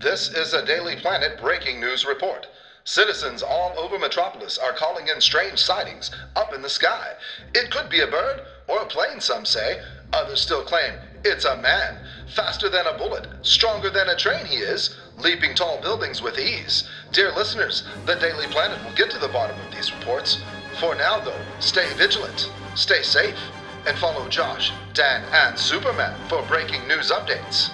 This is a Daily Planet breaking news report. Citizens all over Metropolis are calling in strange sightings up in the sky. It could be a bird or a plane, some say. Others still claim it's a man. Faster than a bullet, stronger than a train, he is, leaping tall buildings with ease. Dear listeners, the Daily Planet will get to the bottom of these reports. For now, though, stay vigilant, stay safe, and follow Josh, Dan, and Superman for breaking news updates.